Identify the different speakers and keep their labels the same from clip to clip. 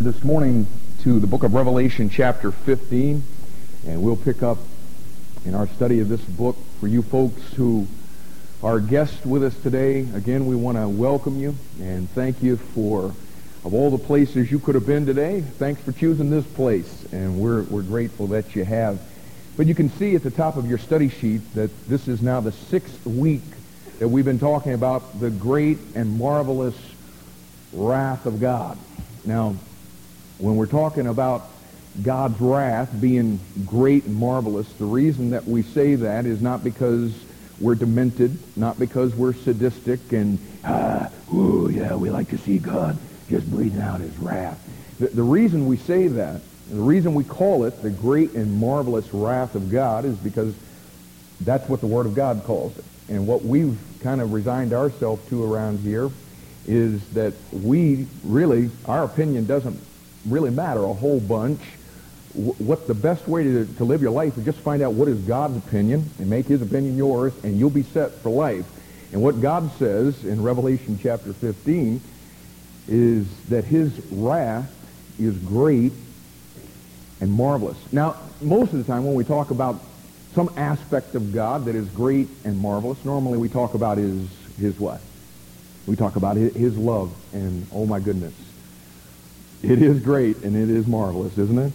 Speaker 1: this morning to the book of Revelation, chapter 15, and we'll pick up in our study of this book for you folks who are guests with us today. Again, we want to welcome you and thank you for, of all the places you could have been today, thanks for choosing this place, and we're, we're grateful that you have. But you can see at the top of your study sheet that this is now the sixth week that we've been talking about the great and marvelous wrath of God. Now, when we're talking about God's wrath being great and marvelous, the reason that we say that is not because we're demented, not because we're sadistic and, ah, ooh, yeah, we like to see God just breathing out his wrath. The, the reason we say that, the reason we call it the great and marvelous wrath of God is because that's what the Word of God calls it. And what we've kind of resigned ourselves to around here is that we really, our opinion doesn't really matter a whole bunch. What the best way to, to live your life is just find out what is God's opinion and make his opinion yours, and you'll be set for life. And what God says in Revelation chapter 15 is that his wrath is great and marvelous. Now, most of the time when we talk about some aspect of God that is great and marvelous, normally we talk about his, his what? We talk about his, his love, and oh my goodness, it is great and it is marvelous, isn't it?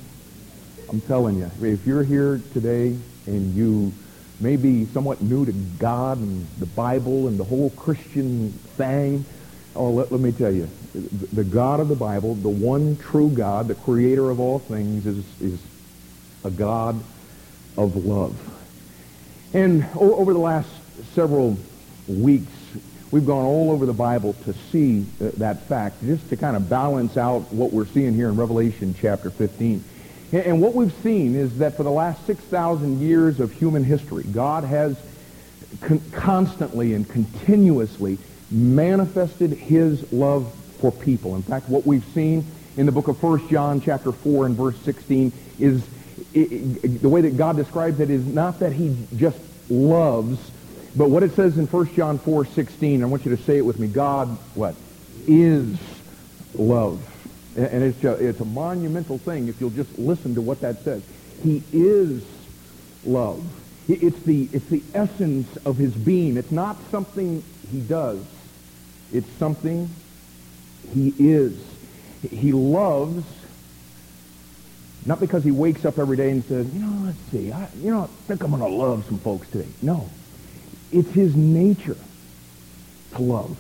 Speaker 1: I'm telling you, if you're here today and you may be somewhat new to God and the Bible and the whole Christian thing, oh, let, let me tell you, the God of the Bible, the one true God, the creator of all things, is, is a God of love. And over the last several weeks, we've gone all over the Bible to see uh, that fact, just to kind of balance out what we're seeing here in Revelation chapter 15. And what we've seen is that for the last 6,000 years of human history, God has con- constantly and continuously manifested his love for people. In fact, what we've seen in the book of 1 John chapter 4 and verse 16 is it, it, the way that God describes it is not that he just loves, but what it says in 1 John 4, 16, I want you to say it with me. God, what? Is love. And it's a, it's a monumental thing if you'll just listen to what that says. He is love. It's the, it's the essence of his being. It's not something he does. It's something he is. He loves not because he wakes up every day and says, you know, let's see, I, you know, I think I'm going to love some folks today. No. It's his nature to love.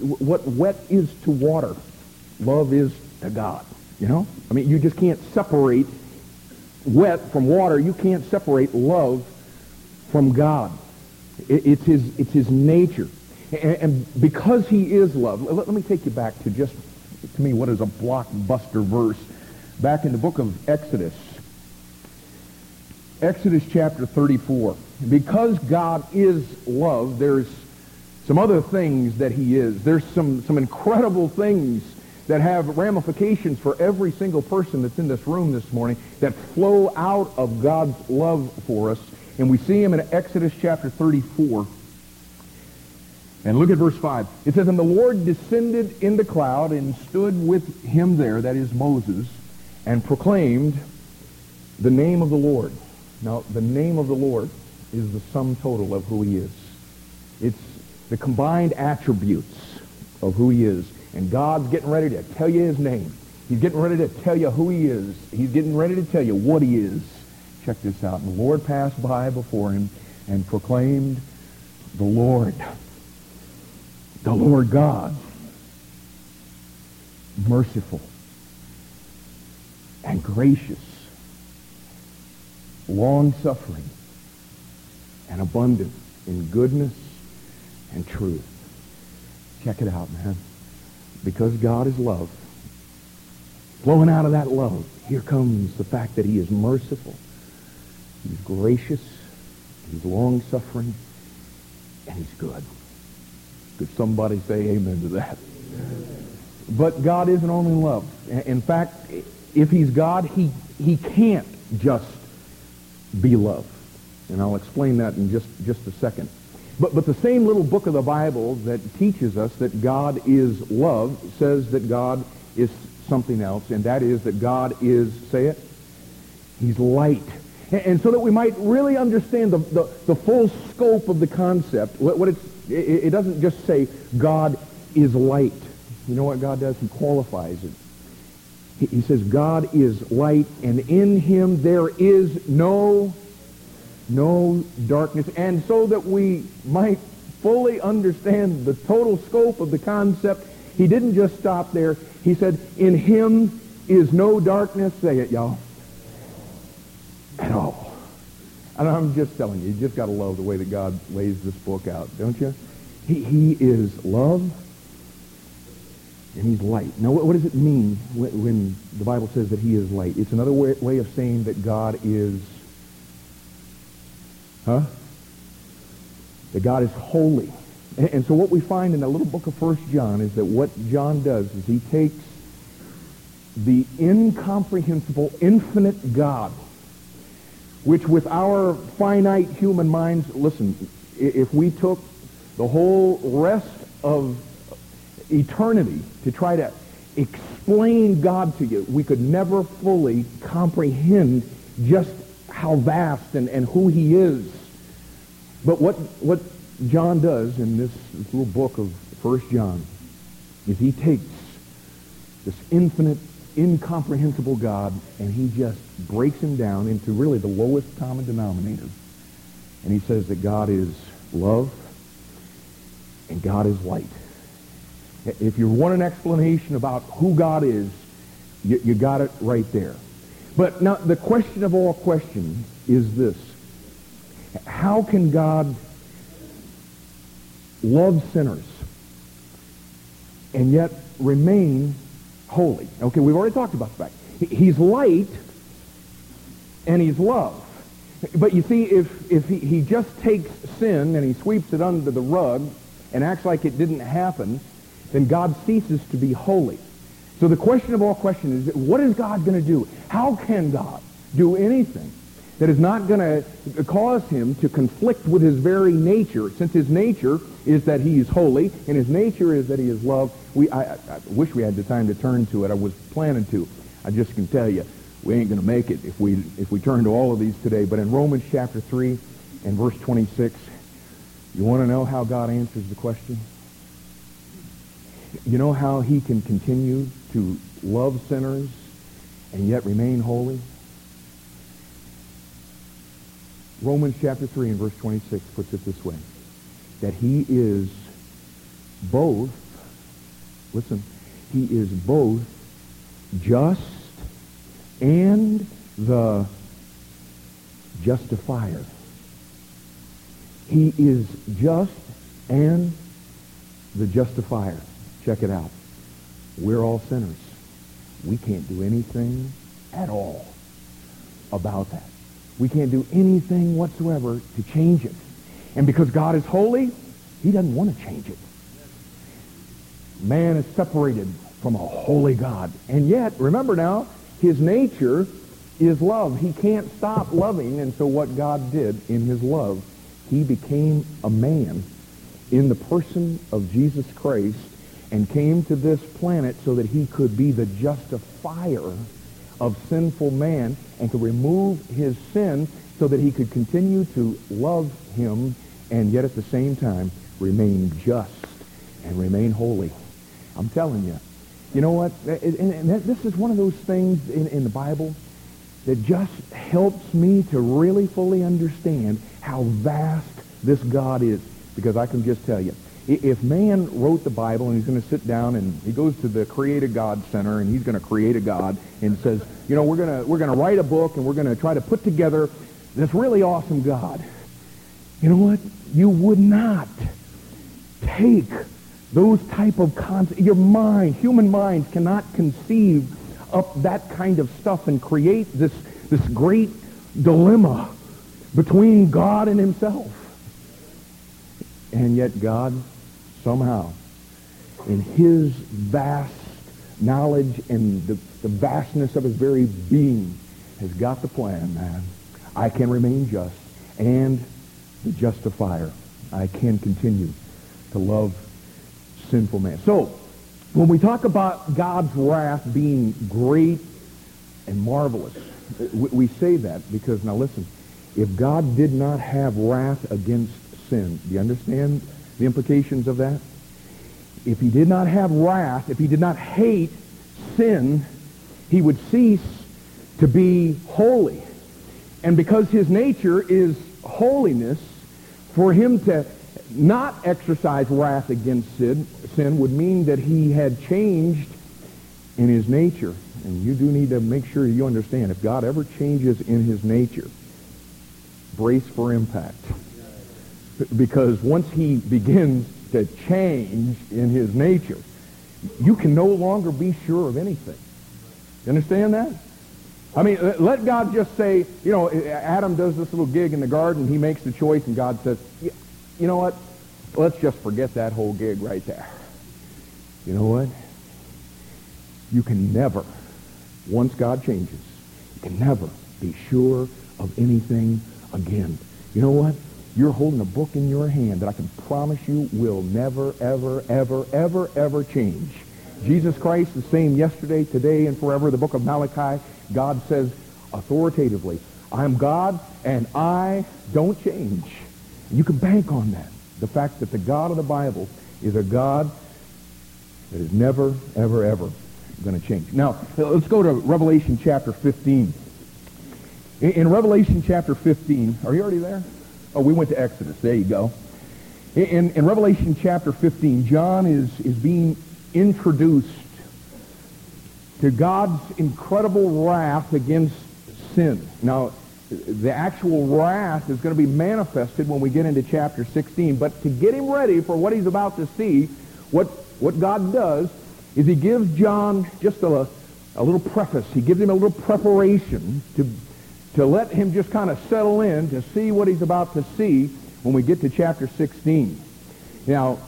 Speaker 1: What wet is to water, love is to God. You know? I mean, you just can't separate wet from water. You can't separate love from God. It's his, it's his nature. And because he is love, let me take you back to just, to me, what is a blockbuster verse back in the book of Exodus. Exodus chapter 34. Because God is love, there's some other things that he is. There's some, some incredible things that have ramifications for every single person that's in this room this morning that flow out of God's love for us. And we see him in Exodus chapter 34. And look at verse 5. It says, And the Lord descended in the cloud and stood with him there, that is Moses, and proclaimed the name of the Lord. Now, the name of the Lord is the sum total of who he is. It's the combined attributes of who he is. And God's getting ready to tell you his name. He's getting ready to tell you who he is. He's getting ready to tell you what he is. Check this out. The Lord passed by before him and proclaimed the Lord, the Lord God, merciful and gracious, long-suffering, and abundant in goodness and truth. Check it out, man. Because God is love, flowing out of that love, here comes the fact that he is merciful, he's gracious, he's long-suffering, and he's good. Could somebody say amen to that? But God isn't only love. In fact, if he's God, he, he can't just be love. And I'll explain that in just, just a second. But, but the same little book of the Bible that teaches us that God is love says that God is something else, and that is that God is, say it, he's light. And so that we might really understand the, the, the full scope of the concept, what, what it's, it, it doesn't just say God is light. You know what God does? He qualifies it. He, he says God is light, and in him there is no, no darkness. And so that we might fully understand the total scope of the concept, he didn't just stop there. He said, in him is no darkness. Say it, y'all at all. And I'm just telling you, you just got to love the way that God lays this book out, don't you? He, he is love and he's light. Now, what, what does it mean when, when, the Bible says that he is light? It's another way, way of saying that God is, huh? That God is holy. And, so what we find in the little book of First John is that what John does is he takes the incomprehensible, infinite God which with our finite human minds, listen, if we took the whole rest of eternity to try to explain God to you, we could never fully comprehend just how vast and, and who he is. But what, what John does in this, little book of First John is he takes this infinite incomprehensible God, and he just breaks him down into really the lowest common denominator. And he says that God is love and God is light. If you want an explanation about who God is, you, you got it right there. But now the question of all questions is this. How can God love sinners and yet remain holy. Okay, we've already talked about the fact. He's light and he's love. But you see, if, if he, he just takes sin and he sweeps it under the rug and acts like it didn't happen, then God ceases to be holy. So the question of all questions is, what is God going to do? How can God do anything that is not going to cause him to conflict with his very nature, since his nature is that he is holy and his nature is that he is love. We, I, I wish we had the time to turn to it. I was planning to. I just can tell you, we ain't going to make it if we, if we turn to all of these today. But in Romans chapter 3 and verse 26, you want to know how God answers the question? You know how he can continue to love sinners and yet remain holy? Romans chapter 3 and verse 26 puts it this way, that he is both, listen, he is both just and the justifier. He is just and the justifier. Check it out. We're all sinners. We can't do anything at all about that. We can't do anything whatsoever to change it. And because God is holy, he doesn't want to change it. Man is separated from a holy God. And yet, remember now, his nature is love. He can't stop loving. And so what God did in his love, he became a man in the person of Jesus Christ and came to this planet so that he could be the justifier of sinful man and to remove his sin so that he could continue to love him and yet at the same time remain just and remain holy. I'm telling you. You know what? And this is one of those things in, in the Bible that just helps me to really fully understand how vast this God is. Because I can just tell you, if man wrote the Bible and he's going to sit down and he goes to the Create a God Center and he's going to create a God and says, you know, we're going to we're going to write a book and we're going to try to put together this really awesome God. You know what? You would not take those type of concepts. Your mind, human minds cannot conceive up that kind of stuff and create this this great dilemma between God and himself. And yet God somehow in his vast knowledge and the, the vastness of his very being has got the plan, man. I can remain just and the justifier. I can continue to love sinful man. So, When we talk about God's wrath being great and marvelous, we say that because, now listen, if God did not have wrath against sin, do you understand the implications of that? If he did not have wrath, if he did not hate sin, he would cease to be holy. And because his nature is holiness, for him to not exercise wrath against sin, sin would mean that he had changed in his nature. And you do need to make sure you understand, if God ever changes in his nature, brace for impact. Because once he begins to change in his nature, you can no longer be sure of anything. You understand that? I mean, let God just say, you know, Adam does this little gig in the garden. He makes the choice, and God says, you know what? Let's just forget that whole gig right there. You know what? You can never, once God changes, you can never be sure of anything again. You know what? You're holding a book in your hand that I can promise you will never, ever, ever, ever, ever change. Jesus Christ, the same yesterday, today, and forever. The book of Malachi, God says authoritatively, I am God and I don't change. You can bank on that. The fact that the God of the Bible is a God that is never, ever, ever going to change. Now, let's go to Revelation chapter 15. In, in, Revelation chapter 15, are you already there? Oh, we went to Exodus. There you go. In, in Revelation chapter 15, John is, is being introduced to God's incredible wrath against sin. Now, the actual wrath is going to be manifested when we get into chapter 16. But to get him ready for what he's about to see, what, what God does is he gives John just a, a little preface. He gives him a little preparation to, to let him just kind of settle in to see what he's about to see when we get to chapter 16. Now,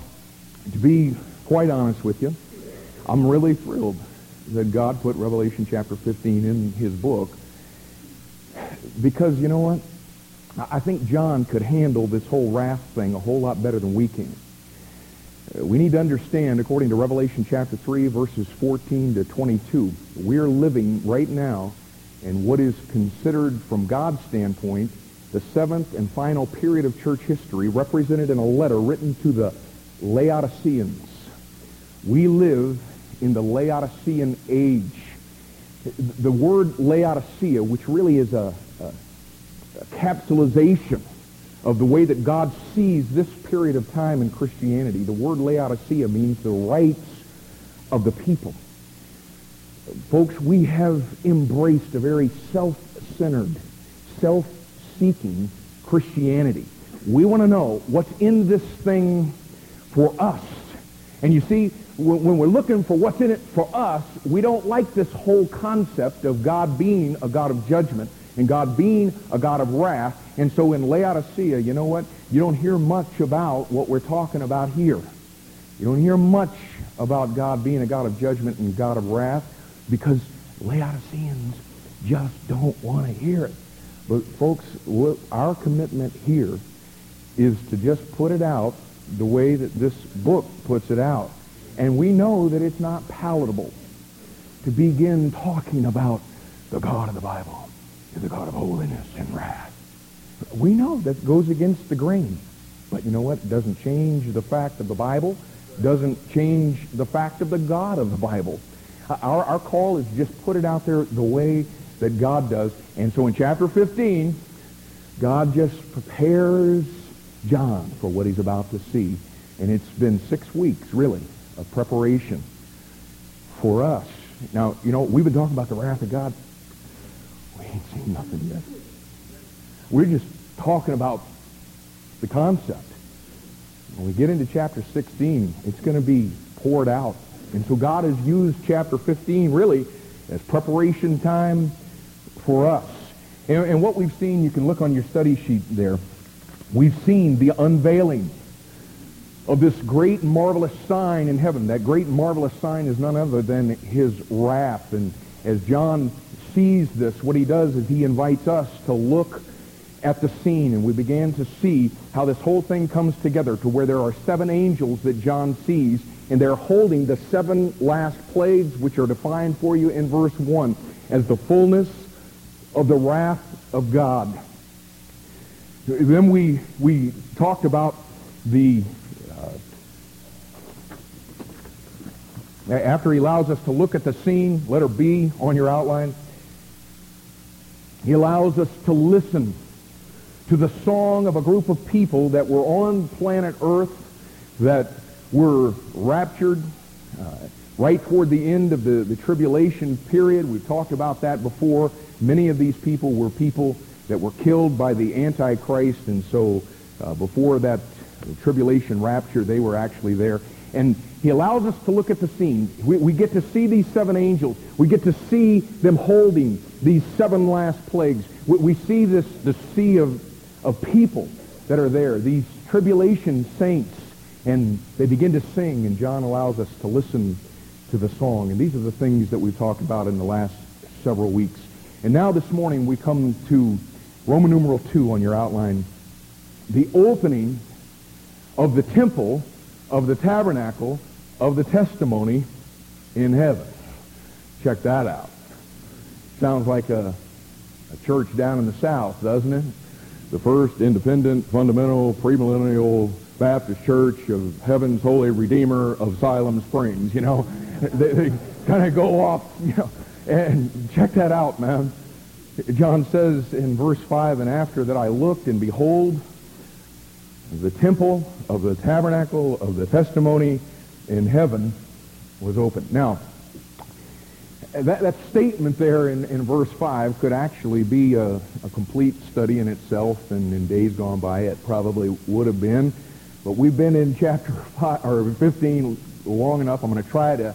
Speaker 1: to be quite honest with you, I'm really thrilled that God put Revelation chapter 15 in his book because, you know what? I think John could handle this whole wrath thing a whole lot better than we can. Uh, we need to understand, according to Revelation chapter 3, verses 14 to 22, we're living right now in what is considered, from God's standpoint, the seventh and final period of church history, represented in a letter written to the Laodiceans. We live in the Laodicean age. The word Laodicea, which really is a, a, a capsulization of the way that God sees this period of time in Christianity, the word Laodicea means the rights of the people. Folks, we have embraced a very self-centered, self-seeking Christianity. We want to know what's in this thing for us. And you see, when we're looking for what's in it for us, we don't like this whole concept of God being a God of judgment and God being a God of wrath. And so in Laodicea, you know what? You don't hear much about what we're talking about here. You don't hear much about God being a God of judgment and God of wrath because Laodiceans just don't want to hear it. But folks, our commitment here is to just put it out the way that this book puts it out. And we know that it's not palatable to begin talking about the God of the Bible is the God of holiness and wrath. We know that goes against the grain. But you know what? It doesn't change the fact of the Bible. Doesn't change the fact of the God of the Bible. Our, our call is just put it out there the way that God does. And so in chapter 15, God just prepares John for what he's about to see. And it's been six weeks, really, of preparation for us. Now, you know, we've been talking about the wrath of God. We ain't seen nothing yet. We're just talking about the concept. When we get into chapter 16, it's going to be poured out. And so God has used chapter 15 really as preparation time for us. And, and what we've seen, you can look on your study sheet there. We've seen the unveiling of this great marvelous sign in heaven. That great marvelous sign is none other than his wrath. And as John sees this, what he does is he invites us to look at the scene and we began to see how this whole thing comes together to where there are seven angels that John sees and they're holding the seven last plagues, which are defined for you in verse 1 as the fullness of the wrath of God. Then we, we talked about the, uh, after he allows us to look at the scene, letter B on your outline, he allows us to listen to the song of a group of people that were on planet Earth that were raptured uh, right toward the end of the, the tribulation period. We've talked about that before. Many of these people were people that were killed by the Antichrist, and so uh, before that tribulation rapture, they were actually there. And he allows us to look at the scene. We, we get to see these seven angels. We get to see them holding these seven last plagues. We, we see this the sea of, of people that are there, these tribulation saints, and they begin to sing, and John allows us to listen to the song. And these are the things that we've talked about in the last several weeks. And now this morning we come to Roman numeral 2 on your outline, the opening of the temple of the tabernacle of the testimony in heaven. Check that out. Sounds like a, a church down in the south, doesn't it? The first independent, fundamental, premillennial Baptist Church of Heaven's Holy Redeemer of Siloam Springs. You know, they, they kind of go off, you know, and check that out, man. John says in verse 5, and after that I looked, and behold, the temple of the tabernacle of the testimony in heaven was open. Now, that, that statement there in, in verse 5 could actually be a, a complete study in itself, and in days gone by it probably would have been. But we've been in chapter five, or 15 long enough. I'm going to try to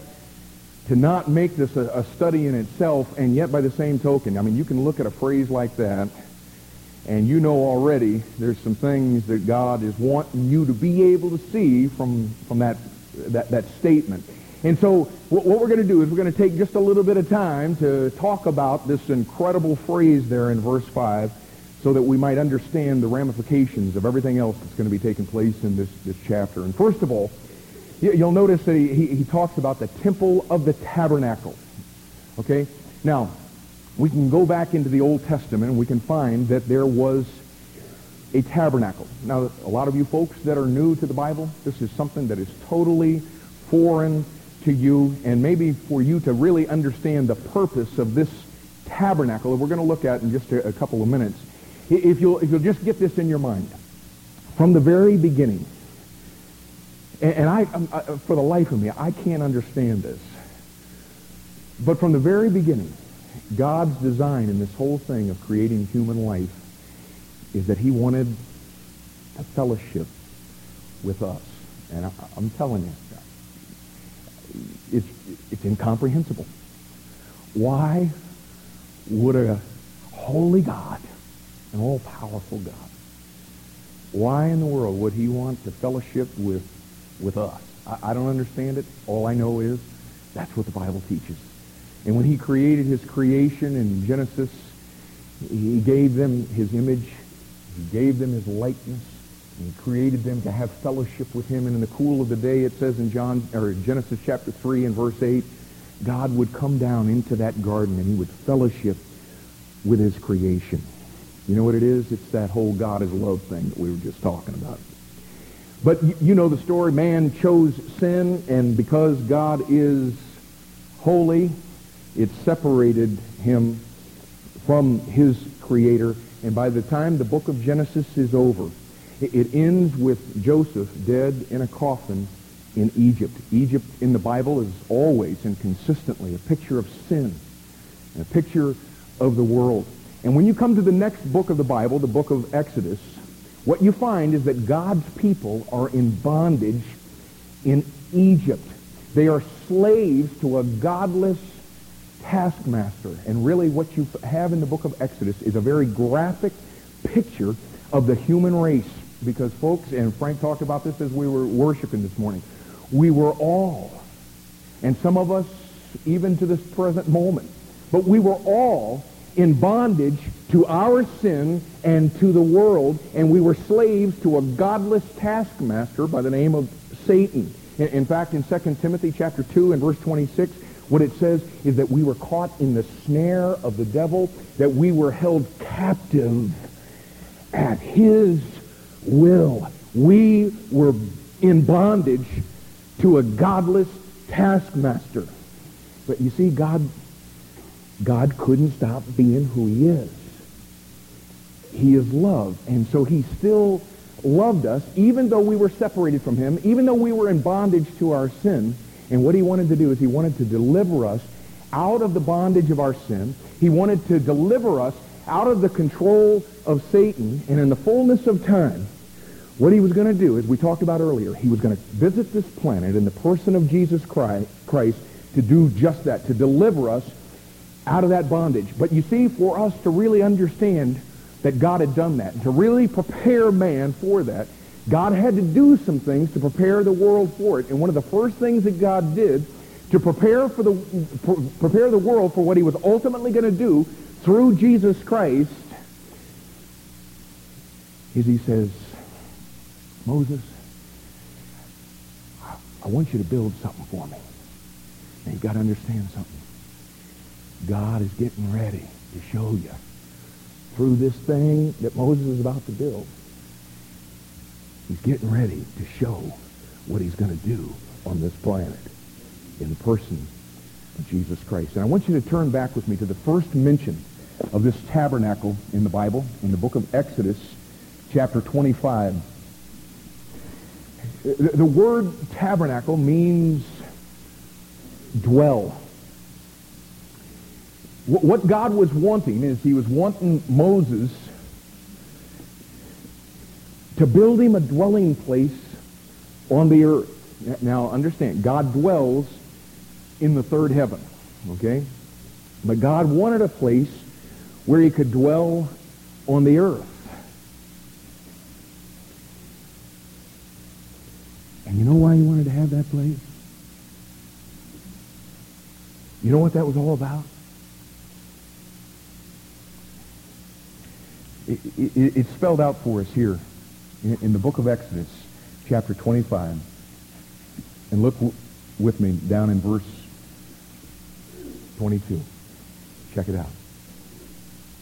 Speaker 1: to not make this a, a, study in itself, and yet by the same token, I mean, you can look at a phrase like that, and you know already there's some things that God is wanting you to be able to see from, from that, that, that statement. And so what, what we're going to do is we're going to take just a little bit of time to talk about this incredible phrase there in verse 5 so that we might understand the ramifications of everything else that's going to be taking place in this, this chapter. And first of all, You'll notice that he, he, talks about the temple of the tabernacle. Okay? Now, we can go back into the Old Testament and we can find that there was a tabernacle. Now, a lot of you folks that are new to the Bible, this is something that is totally foreign to you, and maybe for you to really understand the purpose of this tabernacle that we're going to look at in just a, a couple of minutes. If you'll, if you'll just get this in your mind, from the very beginning, and, and I, um, I, for the life of me, I can't understand this. But from the very beginning, God's design in this whole thing of creating human life is that he wanted a fellowship with us. And I, am telling you, it's, it's incomprehensible. Why would a holy God, an all-powerful God, why in the world would he want to fellowship with with us. I, I don't understand it. All I know is that's what the Bible teaches. And when he created his creation in Genesis, he gave them his image. He gave them his likeness. And he created them to have fellowship with him. And in the cool of the day, it says in John or Genesis chapter 3 and verse 8, God would come down into that garden and he would fellowship with his creation. You know what it is? It's that whole God is love thing that we were just talking about. But you know the story. Man chose sin, and because God is holy, it separated him from his creator. And by the time the book of Genesis is over, it ends with Joseph dead in a coffin in Egypt. Egypt in the Bible is always and consistently a picture of sin, a picture of the world. And when you come to the next book of the Bible, the book of Exodus, what you find is that God's people are in bondage in Egypt. They are slaves to a godless taskmaster. And really what you have in the book of Exodus is a very graphic picture of the human race. Because folks, and Frank talked about this as we were worshiping this morning, we were all, and some of us even to this present moment, but we were all in bondage to our sin and to the world, and we were slaves to a godless taskmaster by the name of Satan. In, in fact, in 2 Timothy chapter 2 and verse 26, what it says is that we were caught in the snare of the devil, that we were held captive at his will. We were in bondage to a godless taskmaster. But you see, God, God couldn't stop being who he is. He is love. And so he still loved us, even though we were separated from him, even though we were in bondage to our sin. And what he wanted to do is he wanted to deliver us out of the bondage of our sin. He wanted to deliver us out of the control of Satan. And in the fullness of time, what he was going to do, as we talked about earlier, he was going to visit this planet in the person of Jesus Christ, Christ to do just that, to deliver us out of that bondage. But you see, for us to really understand that God had done that, to really prepare man for that, God had to do some things to prepare the world for it. And one of the first things that God did to prepare for the prepare the world for what he was ultimately going to do through Jesus Christ is he says, Moses, I want you to build something for me. Now you've got to understand something. God is getting ready to show you through this thing that Moses is about to build. He's getting ready to show what he's going to do on this planet in the person of Jesus Christ. And I want you to turn back with me to the first mention of this tabernacle in the Bible, in the book of Exodus, chapter 25. The word tabernacle means dwell. What God was wanting is he was wanting Moses to build him a dwelling place on the earth. Now understand, God dwells in the third heaven, okay? But God wanted a place where he could dwell on the earth. And you know why he wanted to have that place? You know what that was all about? It, it, it's spelled out for us here in, in, the book of Exodus, chapter 25. And look w- with me down in verse 22. Check it out.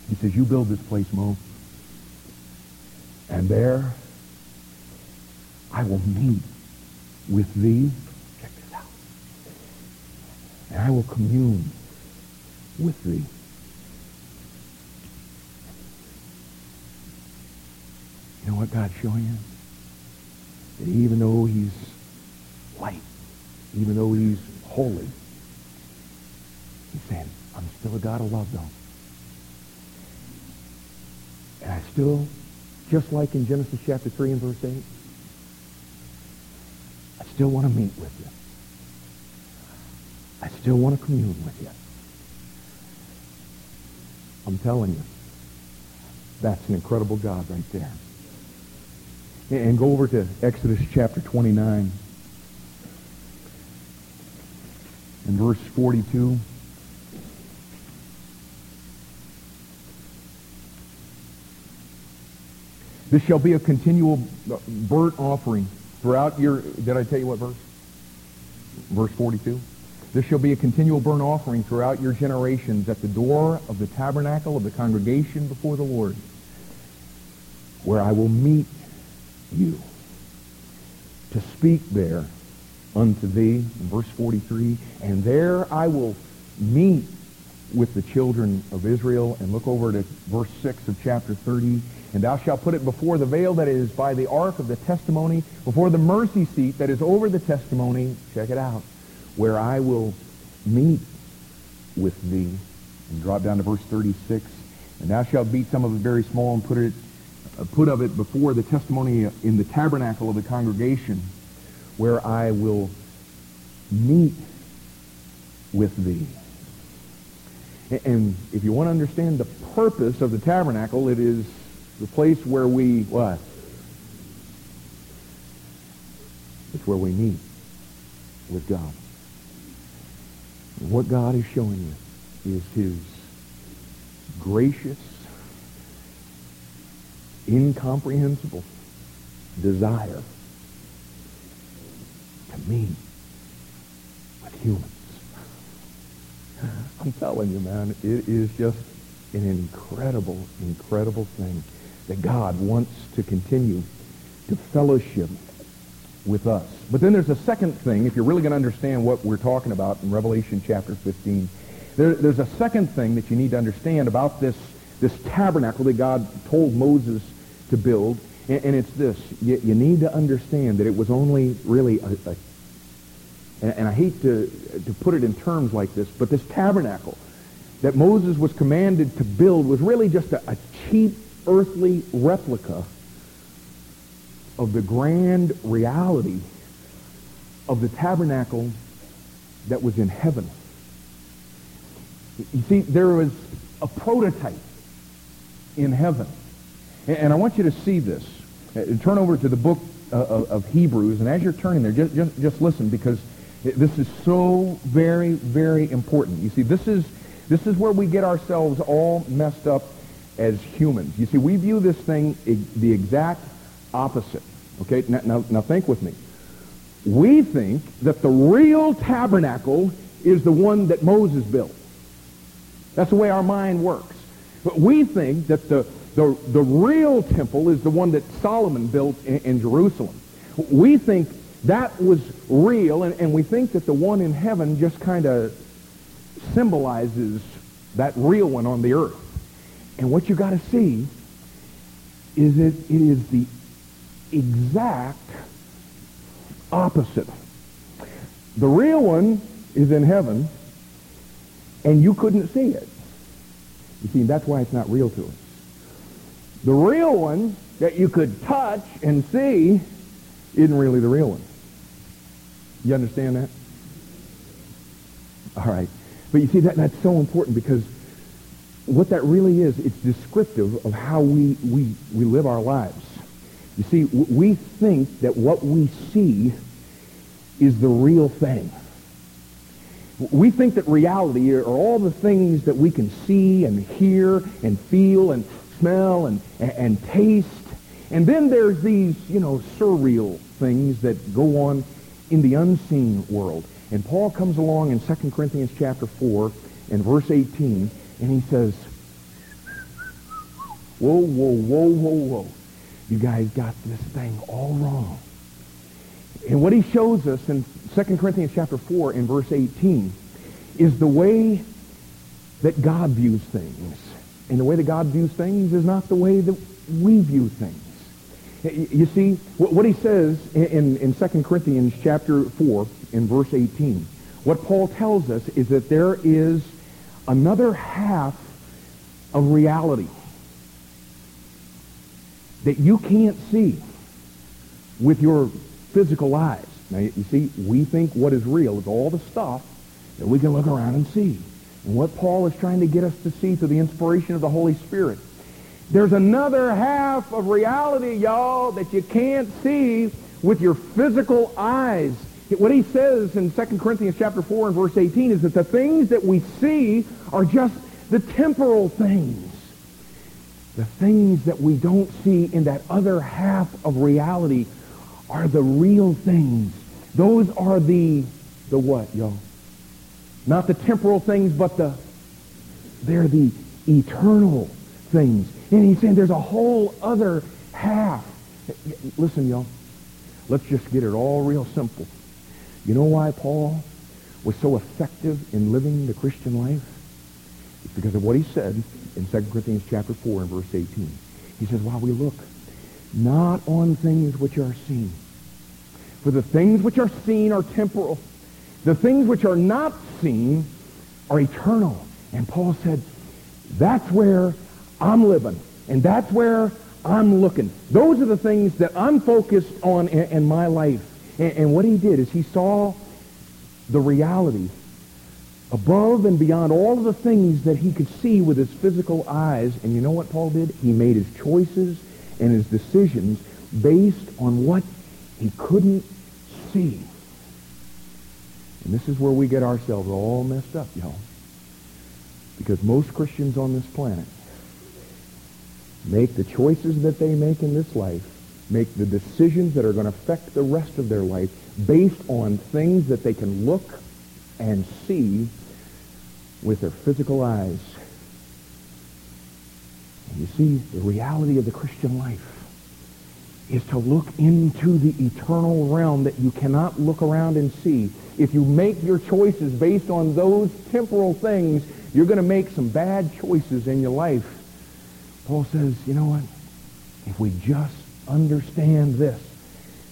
Speaker 1: He says, you build this place, Mo, and there I will meet with thee. Check this out. And I will commune with thee. You know what God's showing you? That even though he's light, even though he's holy, he's saying, I'm still a God of love, though. And I still, just like in Genesis chapter 3 and verse 8, I still want to meet with you. I still want to commune with you. I'm telling you, that's an incredible God right there. And go over to Exodus chapter 29 and verse 42. This shall be a continual uh, burnt offering throughout your, did I tell you what verse? Verse 42. This shall be a continual burnt offering throughout your generations at the door of the tabernacle of the congregation before the Lord, where I will meet you to speak there unto thee, verse 43, and there I will meet with the children of Israel. And look over to verse 6 of chapter 30. And thou shalt put it before the veil that is by the ark of the testimony, before the mercy seat that is over the testimony. Check it out. Where I will meet with thee. And drop down to verse 36. And thou shalt beat some of it very small and put it Uh, put of it before the testimony in the tabernacle of the congregation, where I will meet with thee. And if you want to understand the purpose of the tabernacle, it is the place where we, what? It's where we meet with God. What God is showing you is his gracious, incomprehensible desire to to me with humans. I'm telling you, man, it is just an incredible, incredible thing that God wants to continue to fellowship with us. But then there's a second thing, if you're really going to understand what we're talking about in Revelation chapter 15, there, there's a second thing that you need to understand about this, this tabernacle that God told Moses to build, and, and it's this. You, you, need to understand that it was only really a, a and, and I hate to, to put it in terms like this, but this tabernacle that Moses was commanded to build was really just a, a cheap earthly replica of the grand reality of the tabernacle that was in heaven. You see, there was a prototype in heaven. And I want you to see this. Uh, turn over to the book uh, of Hebrews, and as you're turning there, just, just, just listen because this is so very, very important. You see, this is, this is where we get ourselves all messed up as humans. You see, we view this thing the exact opposite. Okay, now, now, now think with me. We think that the real tabernacle is the one that Moses built. That's the way our mind works. But we think that the, the, the real temple is the one that Solomon built in, in Jerusalem. We think that was real, and, and we think that the one in heaven just kind of symbolizes that real one on the earth. And what you got to see is that it is the exact opposite. The real one is in heaven, and you couldn't see it. You see, that's why it's not real to us. The real one that you could touch and see isn't really the real one. You understand that? All right. But you see, that, that's so important because what that really is, it's descriptive of how we, we, we live our lives. You see, we think that what we see is the real thing. We think that reality are all the things that we can see and hear and feel and smell and, and, and taste. And then there's these, you know, surreal things that go on in the unseen world. And Paul comes along in 2 Corinthians chapter 4 and verse 18, and he says, whoa, whoa, whoa, whoa, whoa. You guys got this thing all wrong. And what he shows us in 2 Corinthians chapter 4 in verse 18 is the way that God views things. And the way that God views things is not the way that we view things. You see, what he says in, in 2 Corinthians chapter 4 in verse 18, what Paul tells us is that there is another half of reality that you can't see with your physical eyes. Now, you see, we think what is real is all the stuff that we can look around and see. What Paul is trying to get us to see through the inspiration of the Holy Spirit. There's another half of reality, y'all, that you can't see with your physical eyes. What he says in 2 Corinthians chapter 4 and verse 18 is that the things that we see are just the temporal things the things that we don't see in that other half of reality are the real things. Those are the, the what, y'all? Not the temporal things, but the, they're the eternal things. And he's saying there's a whole other half. Listen, y'all. Let's just get it all real simple. You know why Paul was so effective in living the Christian life? It's because of what he said in 2 Corinthians chapter 4 and verse 18. He says, while we look not on things which are seen, for the things which are seen are temporal. The things which are not seen are eternal. And Paul said, that's where I'm living. And that's where I'm looking. Those are the things that I'm focused on in, in my life. And, and what he did is he saw the reality above and beyond all of the things that he could see with his physical eyes. And you know what Paul did? He made his choices and his decisions based on what he couldn't see. And this is where we get ourselves all messed up, y'all. Because most Christians on this planet make the choices that they make in this life, make the decisions that are going to affect the rest of their life based on things that they can look and see with their physical eyes. And you see, the reality of the Christian life is to look into the eternal realm that you cannot look around and see. If you make your choices based on those temporal things, you're going to make some bad choices in your life. Paul says, you know what? If we just understand this,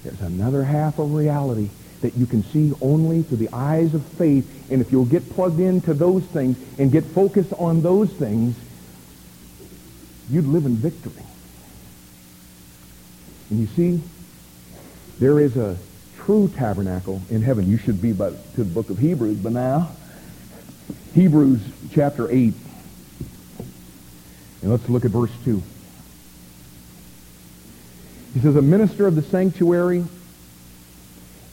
Speaker 1: there's another half of reality that you can see only through the eyes of faith. And if you'll get plugged into those things and get focused on those things, you'd live in victory. And you see, there is a true tabernacle in heaven. You should be by, to the book of Hebrews by now. Hebrews chapter 8. And let's look at verse 2. He says, a minister of the sanctuary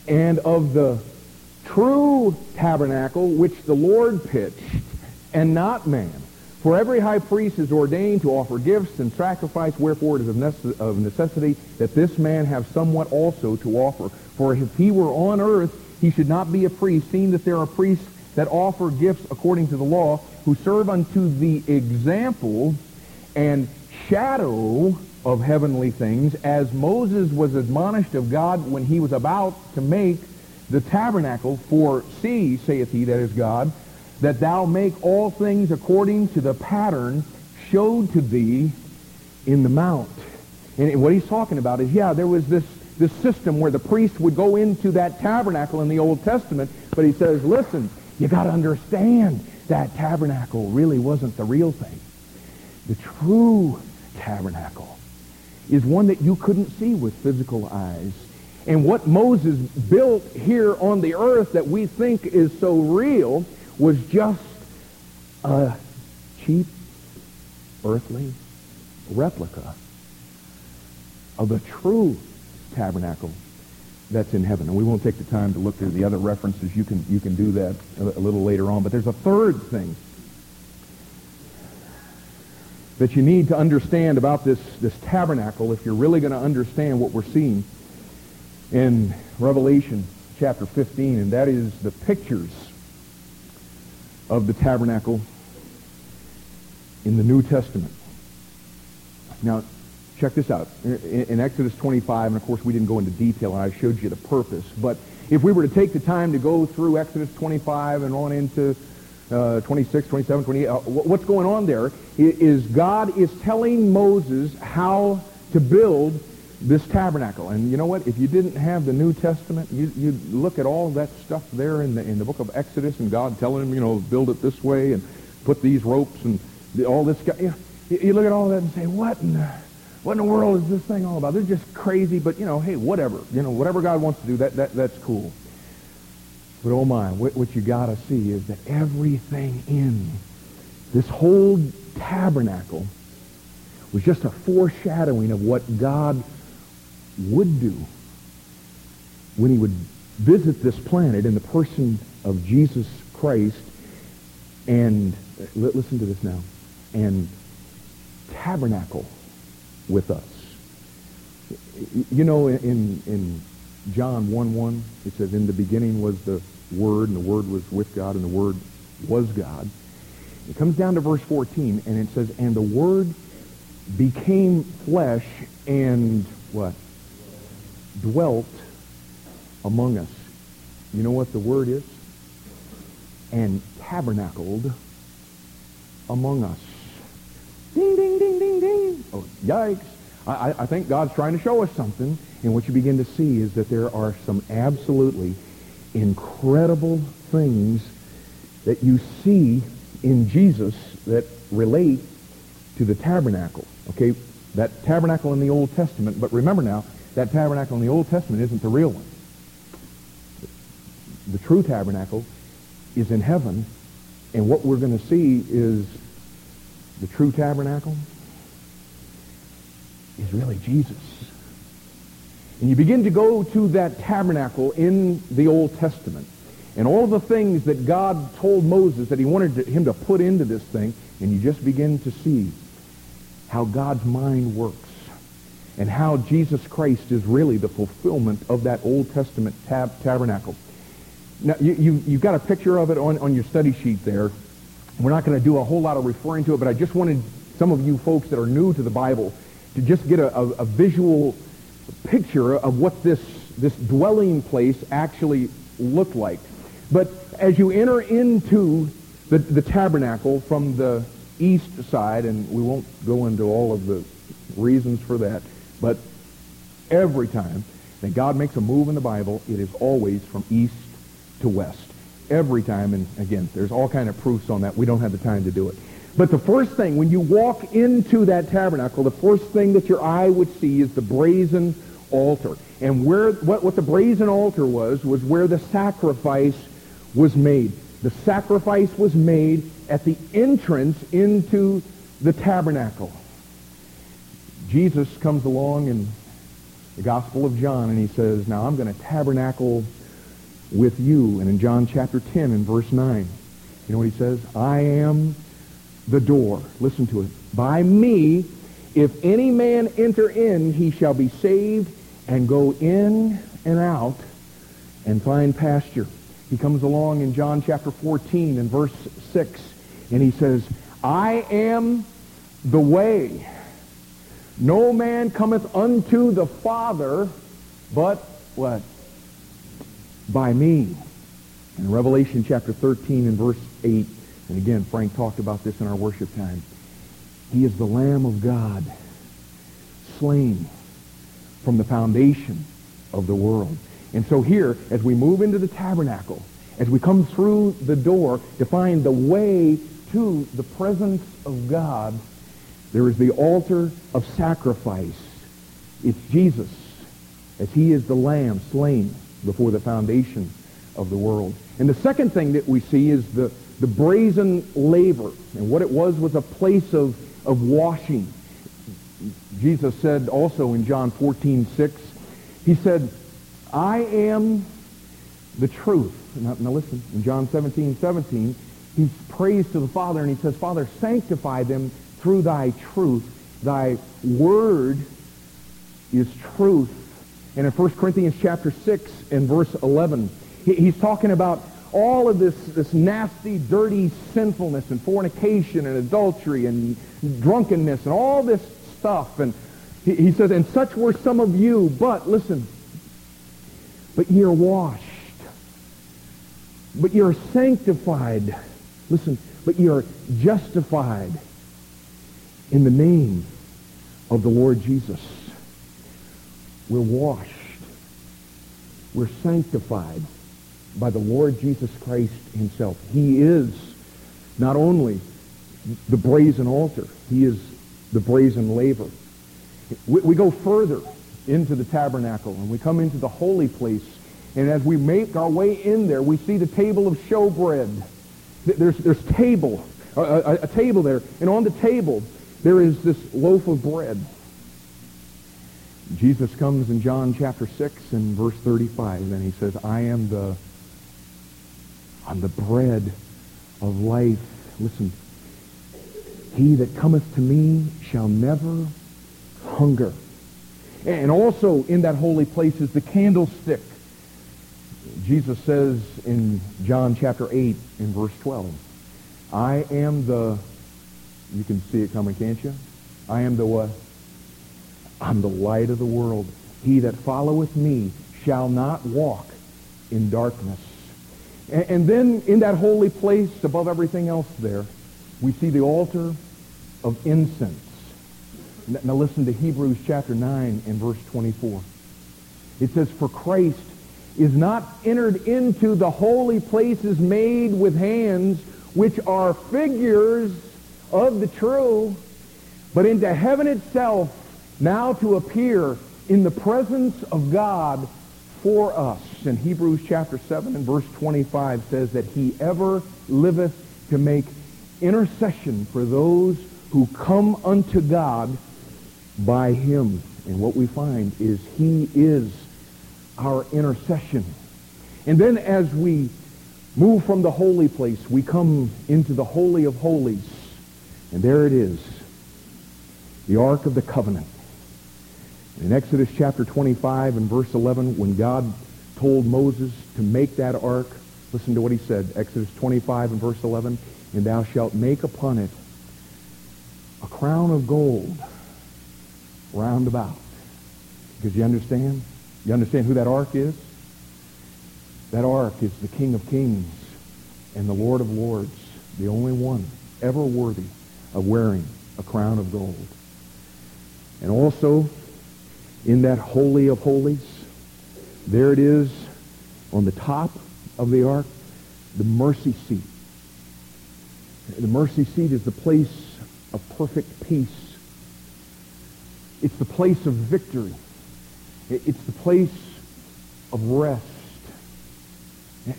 Speaker 1: and of the true tabernacle which the Lord pitched, and not man. For every high priest is ordained to offer gifts and sacrifice, wherefore it is of necessity that this man have somewhat also to offer. For if he were on earth, he should not be a priest, seeing that there are priests that offer gifts according to the law, who serve unto the example and shadow of heavenly things, as Moses was admonished of God when he was about to make the tabernacle. For see, saith he, that is God, that thou make all things according to the pattern showed to thee in the mount. And what he's talking about is, yeah, there was this, this system where the priest would go into that tabernacle in the Old Testament, but he says, listen, you got to understand that tabernacle really wasn't the real thing. The true tabernacle is one that you couldn't see with physical eyes. And what Moses built here on the earth that we think is so real was just a cheap earthly replica of the true tabernacle that's in heaven. And we won't take the time to look through the other references. You can, you can do that a, little later on. But there's a third thing that you need to understand about this, this tabernacle if you're really going to understand what we're seeing in Revelation chapter 15, and that is the pictures of the tabernacle in the New Testament. Now, check this out. In Exodus 25, and of course we didn't go into detail, and I showed you the purpose, but if we were to take the time to go through Exodus 25 and on into uh, 26, 27, 28. Uh, what's going on there is God is telling Moses how to build this tabernacle. And you know what? If you didn't have the New Testament, you, you look at all that stuff there in the, in the book of Exodus and God telling him, you know, build it this way and put these ropes and all this. You, know, you look at all that and say, what in, the, what in the world is this thing all about? They're just crazy, but, you know, hey, whatever. You know, whatever God wants to do, that, that that's cool. But oh my, what, what you got to see is that everything in this whole tabernacle was just a foreshadowing of what God would do when he would visit this planet in the person of Jesus Christ and listen to this now and tabernacle with us. You know, in in John 1 1, it says, In the beginning was the Word, and the Word was with God, and the Word was God. It comes down to verse 14, and it says, And the Word became flesh and what? Dwelt among us. You know what the word is? And tabernacled among us. Ding, ding, ding, ding, ding. Oh, yikes. I, I think God's trying to show us something. And what you begin to see is that there are some absolutely incredible things that you see in Jesus that relate to the tabernacle. Okay, that tabernacle in the Old Testament, but remember now, that tabernacle in the Old Testament isn't the real one. The true tabernacle is in heaven, and what we're going to see is the true tabernacle is really Jesus. And you begin to go to that tabernacle in the Old Testament, and all the things that God told Moses that he wanted to, him to put into this thing, and you just begin to see how God's mind works. And how Jesus Christ is really the fulfillment of that Old Testament tab- tabernacle. Now, you, you, you've got a picture of it on, on your study sheet there. We're not going to do a whole lot of referring to it, but I just wanted some of you folks that are new to the Bible to just get a, a, a visual picture of what this, this dwelling place actually looked like. But as you enter into the, the tabernacle from the east side, and we won't go into all of the reasons for that, but every time that God makes a move in the Bible, it is always from east to west. Every time, and again, there's all kind of proofs on that. We don't have the time to do it. But the first thing, when you walk into that tabernacle, the first thing that your eye would see is the brazen altar. And where what, what the brazen altar was, was where the sacrifice was made. The sacrifice was made at the entrance into the tabernacle. Jesus comes along in the Gospel of John and he says, now I'm going to tabernacle with you. And in John chapter 10 and verse 9, you know what he says? I am the door. Listen to it. By me, if any man enter in, he shall be saved and go in and out and find pasture. He comes along in John chapter 14 and verse 6, and he says, I am the way. No man cometh unto the Father but what? By me. In Revelation chapter 13 and verse 8, and again, Frank talked about this in our worship time. He is the Lamb of God, slain from the foundation of the world. And so here, as we move into the tabernacle, as we come through the door to find the way to the presence of God, there is the altar of sacrifice. It's Jesus, as he is the lamb slain before the foundation of the world. And the second thing that we see is the, the brazen laver. And what it was was a place of, of washing. Jesus said also in John 14, 6, he said, I am the truth. Now, now listen, in John 17, 17, he prays to the Father and he says, Father, sanctify them through thy truth. Thy word is truth. And in 1 Corinthians chapter 6 and verse 11, he's talking about all of this, this nasty, dirty sinfulness and fornication and adultery and drunkenness and all this stuff. And he, he says, and such were some of you, but listen, but ye are washed. But ye are sanctified. Listen, but ye are justified in the name of the Lord Jesus. We're washed. We're sanctified by the Lord Jesus Christ himself. He is not only the brazen altar, he is the brazen laver. We, we, go further into the tabernacle and we come into the holy place. And as we make our way in there, we see the table of showbread. There's, there's table, a, a, a table there. And on the table, there is this loaf of bread. Jesus comes in John chapter 6 and verse 35, and he says, I am the, I'm the bread of life. Listen, he that cometh to me shall never hunger. And also in that holy place is the candlestick. Jesus says in John chapter 8 and verse 12, I am the, you can see it coming, can't you? I am the what? I'm the light of the world. He that followeth me shall not walk in darkness. And, and then in that holy place, above everything else there, we see the altar of incense. Now listen to Hebrews chapter 9 and verse 24. It says, For Christ is not entered into the holy places made with hands, which are figures of the true, but into heaven itself, now to appear in the presence of God for us. And Hebrews chapter 7 and verse 25 says that he ever liveth to make intercession for those who come unto God by him. And what we find is he is our intercession. And then as we move from the holy place, we come into the Holy of Holies. And there it is, the Ark of the Covenant. In Exodus chapter 25 and verse 11, when God told Moses to make that ark, listen to what he said. Exodus 25 and verse 11, and thou shalt make upon it a crown of gold round about. Because you understand? You understand who that ark is? That ark is the King of Kings and the Lord of Lords, the only one ever worthy of wearing a crown of gold. And also, in that Holy of Holies, there it is on the top of the ark, the mercy seat. The mercy seat is the place of perfect peace. It's the place of victory. It's the place of rest.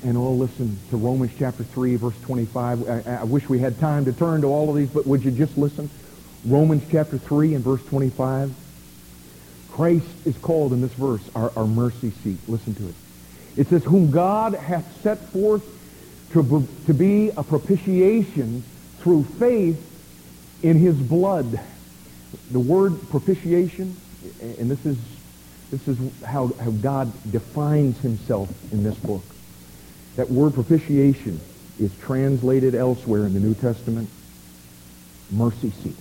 Speaker 1: And all listen to Romans chapter 3, verse 25. I, I, wish we had time to turn to all of these, but would you just listen? Romans chapter 3 and verse 25. Christ is called in this verse our, our mercy seat. Listen to it. It says, whom God hath set forth to, to be a propitiation through faith in his blood. The word propitiation, and this is, this is how, how God defines himself in this book. That word propitiation is translated elsewhere in the New Testament, mercy seat.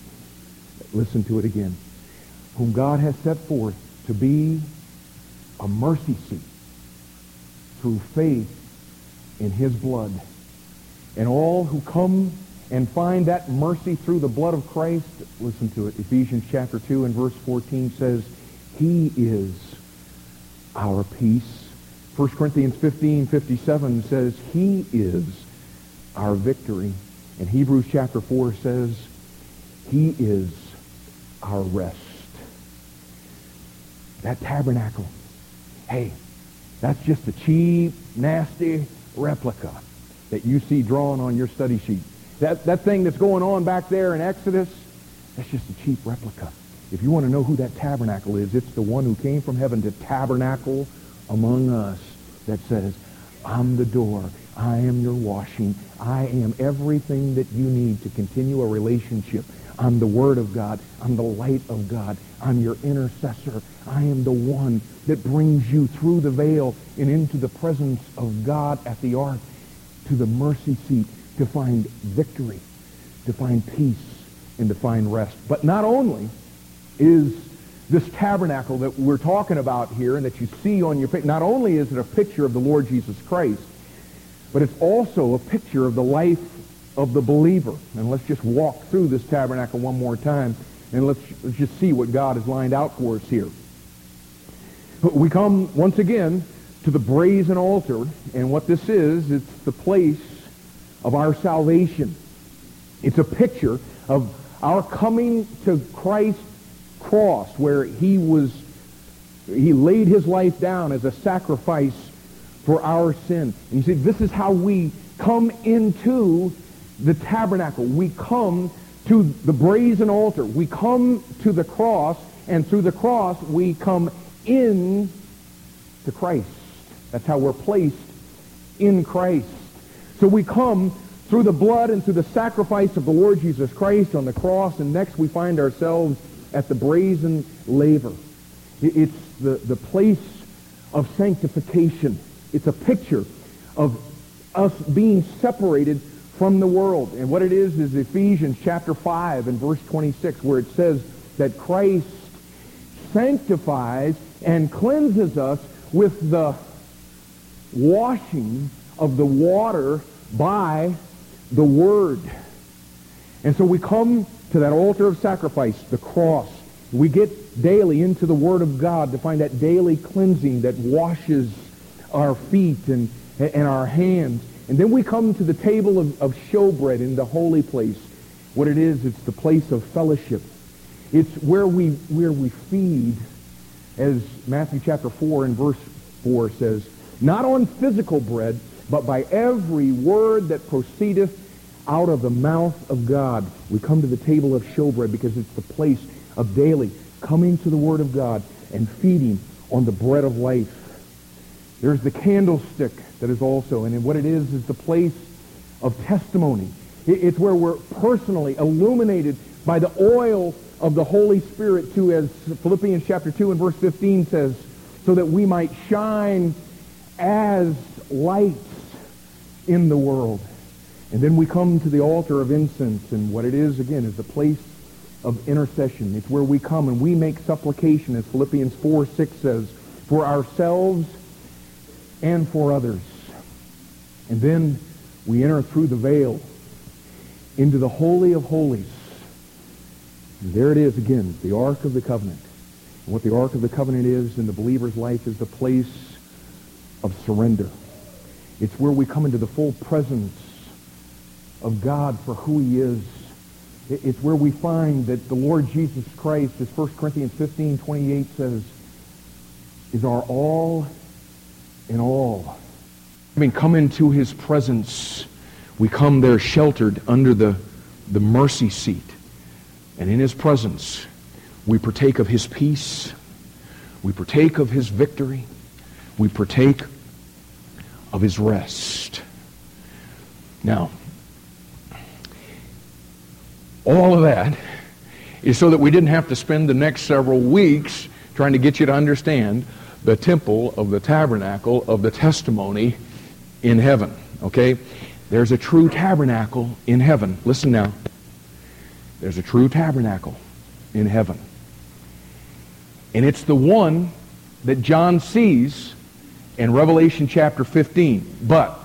Speaker 1: Listen to it again. Whom God has set forth to be a mercy seat through faith in his blood. And all who come and find that mercy through the blood of Christ, listen to it. Ephesians chapter 2 and verse 14 says, He is our peace. 1 Corinthians 15, 57 says, He is our victory. And Hebrews chapter 4 says, He is our rest. That tabernacle, hey, that's just a cheap, nasty replica that you see drawn on your study sheet. That, that thing that's going on back there in Exodus, that's just a cheap replica. If you want to know who that tabernacle is, it's the one who came from heaven to tabernacle among us that says, I'm the door. I am your washing. I am everything that you need to continue a relationship. I'm the Word of God. I'm the light of God. I'm your intercessor. I am the one that brings you through the veil and into the presence of God at the ark to the mercy seat to find victory, to find peace, and to find rest. But not only is this tabernacle that we're talking about here and that you see on your picture, not only is it a picture of the Lord Jesus Christ, but it's also a picture of the life of the believer. And let's just walk through this tabernacle one more time and let's, let's just see what God has lined out for us here. We come once again to the brazen altar, and what this is, it's the place of our salvation. It's a picture of our coming to Christ's cross where he was he laid his life down as a sacrifice for our sin. And you see, this is how we come into the tabernacle. We come to the brazen altar. We come to the cross, and through the cross, we come in to Christ. That's how we're placed in Christ. So we come through the blood and through the sacrifice of the Lord Jesus Christ on the cross, and next we find ourselves at the brazen laver. It's the, the place of sanctification. It's a picture of us being separated from the world. And what it is is Ephesians chapter 5 and verse 26 where it says that Christ sanctifies and cleanses us with the washing of the water by the Word. And so we come to that altar of sacrifice, the cross. We get daily into the Word of God to find that daily cleansing that washes our feet and, and our hands. And then we come to the table of, of showbread in the holy place. What it is, it's the place of fellowship. It's where we, where we feed, as Matthew chapter 4 and verse 4 says, not on physical bread, but by every word that proceedeth out of the mouth of God. We come to the table of showbread because it's the place of daily coming to the Word of God and feeding on the bread of life. There's the candlestick that is also, and what it is is the place of testimony. It's where we're personally illuminated by the oil of the Holy Spirit to, as Philippians chapter 2 and verse 15 says, so that we might shine as lights in the world. And then we come to the altar of incense, and what it is, again, is the place of intercession. It's where we come and we make supplication, as Philippians 4, 6 says, for ourselves and for others. And then we enter through the veil into the Holy of Holies. And there it is again, the Ark of the Covenant. And what the Ark of the Covenant is in the believer's life is the place of surrender. It's where we come into the full presence of God for who he is. It's where we find that the Lord Jesus Christ, as 1 Corinthians 15, 28 says, is our all in all. Mean, come into his presence. We come there sheltered under the, the mercy seat. And in his presence, we partake of his peace. We partake of his victory. We partake of his rest. Now, all of that is so that we didn't have to spend the next several weeks trying to get you to understand the temple of the tabernacle of the testimony in heaven. Okay? There's a true tabernacle in heaven. Listen now. There's a true tabernacle in heaven. And it's the one that John sees in Revelation chapter 15. But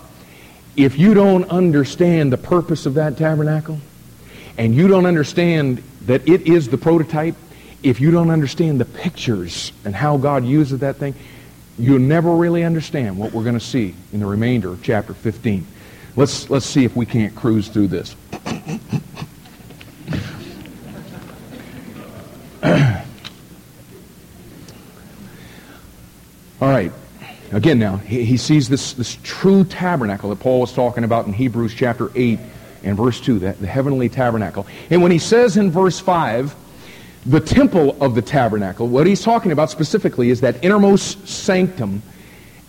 Speaker 1: if you don't understand the purpose of that tabernacle, and you don't understand that it is the prototype, if you don't understand the pictures and how God uses that thing, you'll never really understand what we're going to see in the remainder of chapter 15. Let's, let's see if we can't cruise through this. All right. Again now, he, he sees this, this true tabernacle that Paul was talking about in Hebrews chapter 8 and verse 2, the, the heavenly tabernacle. And when he says in verse 5, the temple of the tabernacle, what he's talking about specifically is that innermost sanctum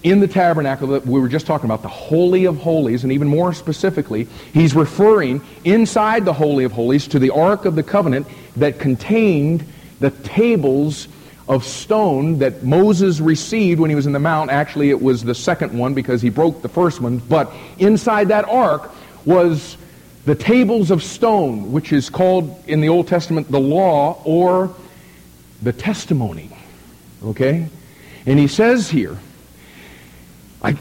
Speaker 1: in the tabernacle that we were just talking about, the Holy of Holies, and even more specifically, he's referring inside the Holy of Holies to the Ark of the Covenant that contained the tables of stone that Moses received when he was in the mount. Actually, it was the second one because he broke the first one. But inside that ark was the tables of stone, which is called in the Old Testament the law or the testimony. Okay? And he says here, I,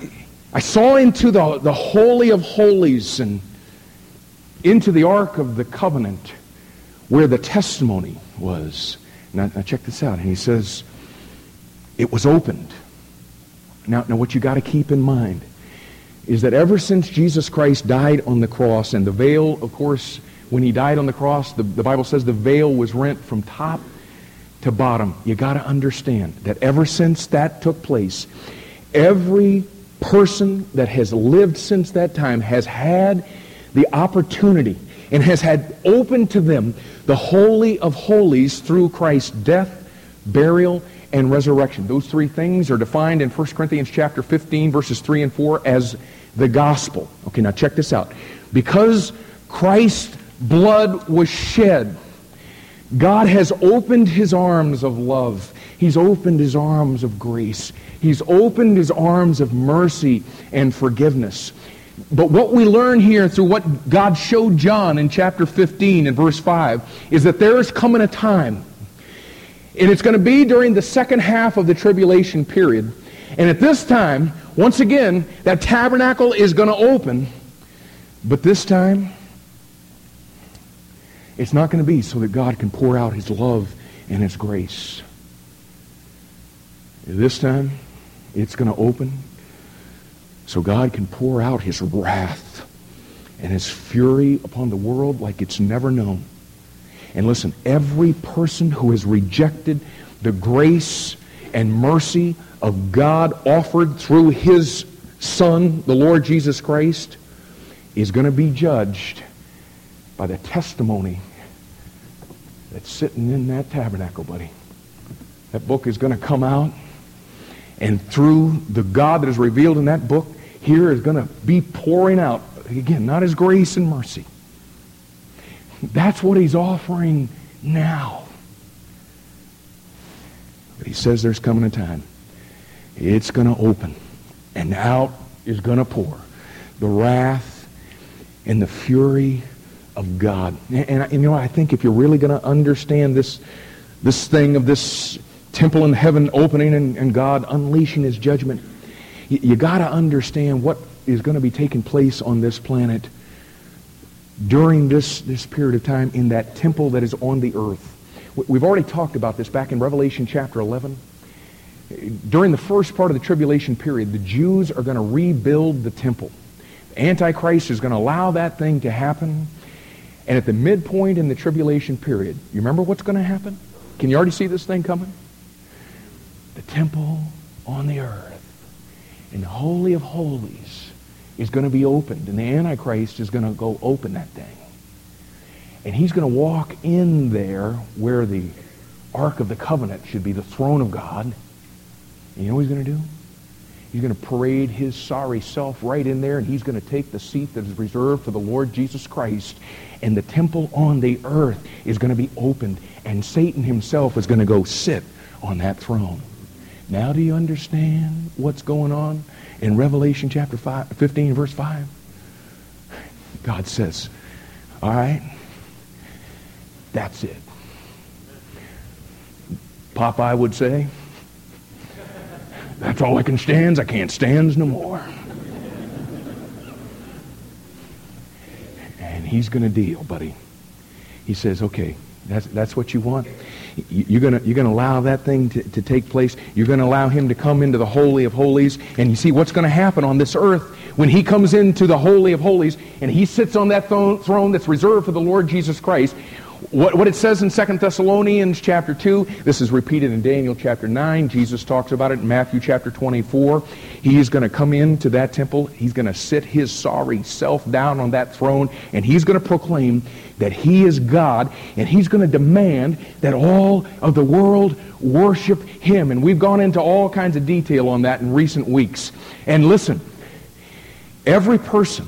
Speaker 1: I saw into the, the Holy of Holies and into the Ark of the Covenant where the testimony was. Now, now check this out. And he says, it was opened. Now, now what you got to keep in mind is that ever since Jesus Christ died on the cross, and the veil, of course, when he died on the cross, the, the Bible says the veil was rent from top to bottom. You got to understand that ever since that took place, every person that has lived since that time has had the opportunity and has had open to them the Holy of Holies through Christ's death, burial, and resurrection. Those three things are defined in 1 Corinthians chapter 15, verses 3 and 4 as the gospel. Okay, now check this out. Because Christ's blood was shed, God has opened his arms of love. He's opened his arms of grace. He's opened his arms of mercy and forgiveness. But what we learn here through what God showed John in chapter 15 and verse 5 is that there is coming a time, and it's going to be during the second half of the tribulation period. And at this time, once again, that tabernacle is going to open, but this time, it's not going to be so that God can pour out his love and his grace. This time, it's going to open so God can pour out his wrath and his fury upon the world like it's never known. And listen, every person who has rejected the grace and mercy of God offered through his Son, the Lord Jesus Christ, is going to be judged by the testimony that's sitting in that tabernacle, buddy. That book is going to come out, and through the God that is revealed in that book, here is going to be pouring out, again, not his grace and mercy. That's what he's offering now. But he says there's coming a time. It's going to open, and out is going to pour the wrath and the fury of God. And, and, and you know, I think if you're really going to understand this, this thing of this temple in heaven opening and, and God unleashing his judgment, you, you got to understand what is going to be taking place on this planet during this, this period of time in that temple that is on the earth. We've already talked about this back in Revelation chapter 11. During the first part of the tribulation period, the Jews are going to rebuild the temple. The Antichrist is going to allow that thing to happen. And at the midpoint in the tribulation period, you remember what's going to happen? Can you already see this thing coming? The temple on the earth in the Holy of Holies is going to be opened, and the Antichrist is going to go open that thing. And he's going to walk in there where the Ark of the Covenant should be the throne of God. And you know what he's going to do? He's going to parade his sorry self right in there, and he's going to take the seat that is reserved for the Lord Jesus Christ. And the temple on the earth is going to be opened, and Satan himself is going to go sit on that throne. Now do you understand what's going on in Revelation chapter 5, 15, verse 5? God says, all right, that's it. Popeye would say, that's all I can stand. I can't stand no more. and he's going to deal, buddy. He says, okay, that's, that's what you want? You're going you're gonna allow that thing to, to take place. You're going to allow him to come into the Holy of Holies. And you see what's going to happen on this earth when he comes into the Holy of Holies and he sits on that throne that's reserved for the Lord Jesus Christ. What, what it says in 2 Thessalonians chapter 2, this is repeated in Daniel chapter 9. Jesus talks about it in Matthew chapter 24. He is going to come into that temple. He's going to sit his sorry self down on that throne, and he's going to proclaim that he is God, and he's going to demand that all of the world worship him. And we've gone into all kinds of detail on that in recent weeks. And listen, every person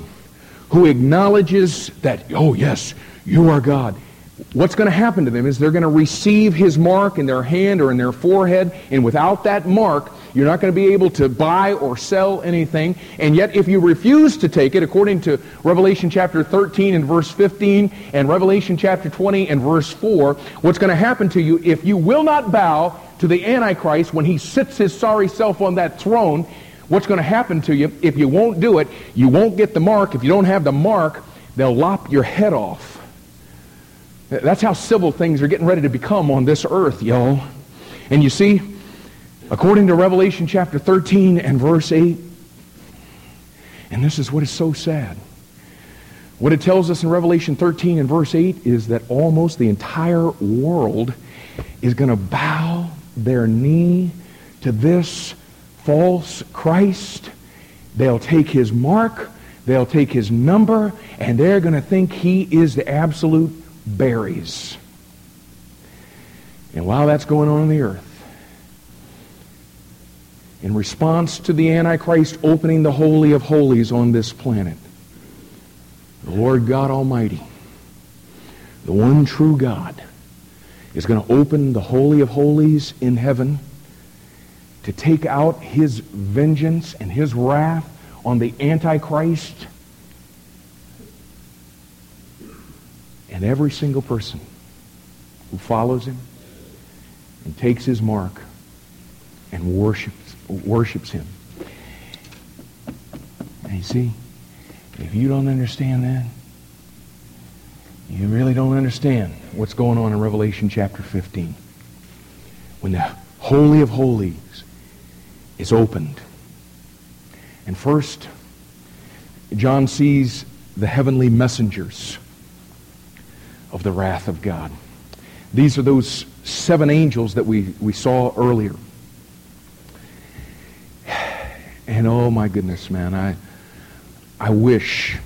Speaker 1: who acknowledges that, oh yes, you are God, what's going to happen to them is they're going to receive his mark in their hand or in their forehead, and without that mark, you're not going to be able to buy or sell anything. And yet, if you refuse to take it, according to Revelation chapter 13 and verse 15 and Revelation chapter 20 and verse 4, what's going to happen to you if you will not bow to the Antichrist when he sits his sorry self on that throne, what's going to happen to you if you won't do it? You won't get the mark. If you don't have the mark, they'll lop your head off. That's how civil things are getting ready to become on this earth, y'all. And you see, according to Revelation chapter 13 and verse 8, and this is what is so sad. What it tells us in Revelation 13 and verse 8 is that almost the entire world is going to bow their knee to this false Christ. They'll take his mark, they'll take his number, and they're going to think he is the absolute berries. And while that's going on in the earth, in response to the Antichrist opening the Holy of Holies on this planet, the Lord God Almighty, the one true God, is going to open the Holy of Holies in heaven to take out his vengeance and his wrath on the Antichrist And every single person who follows him and takes his mark and worships, worships him. And you see, if you don't understand that, you really don't understand what's going on in Revelation chapter 15. When the Holy of Holies is opened. And first, John sees the heavenly messengers of the wrath of God. These are those seven angels that we, we saw earlier. And oh my goodness, man, I, I wish,